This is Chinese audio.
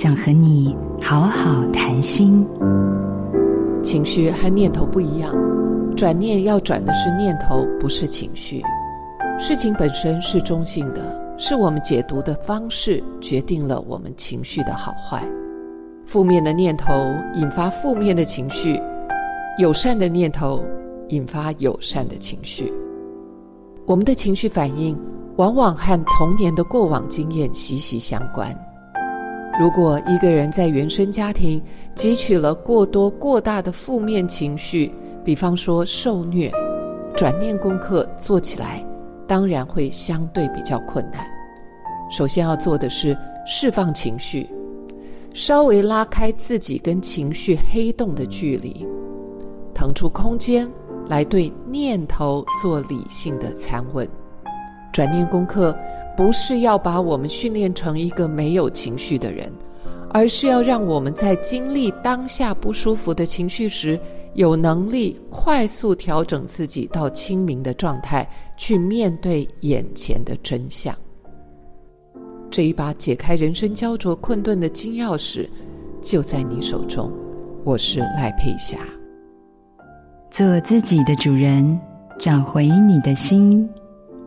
想和你好好谈心。情绪和念头不一样，转念要转的是念头，不是情绪。事情本身是中性的，是我们解读的方式决定了我们情绪的好坏。负面的念头引发负面的情绪，友善的念头引发友善的情绪。我们的情绪反应往往和童年的过往经验息息相关。如果一个人在原生家庭汲取了过多过大的负面情绪，比方说受虐，转念功课做起来当然会相对比较困难。首先要做的是释放情绪，稍微拉开自己跟情绪黑洞的距离，腾出空间来对念头做理性的参问。转念功课。不是要把我们训练成一个没有情绪的人，而是要让我们在经历当下不舒服的情绪时，有能力快速调整自己到清明的状态，去面对眼前的真相。这一把解开人生焦灼困顿的金钥匙，就在你手中。我是赖佩霞，做自己的主人，找回你的心。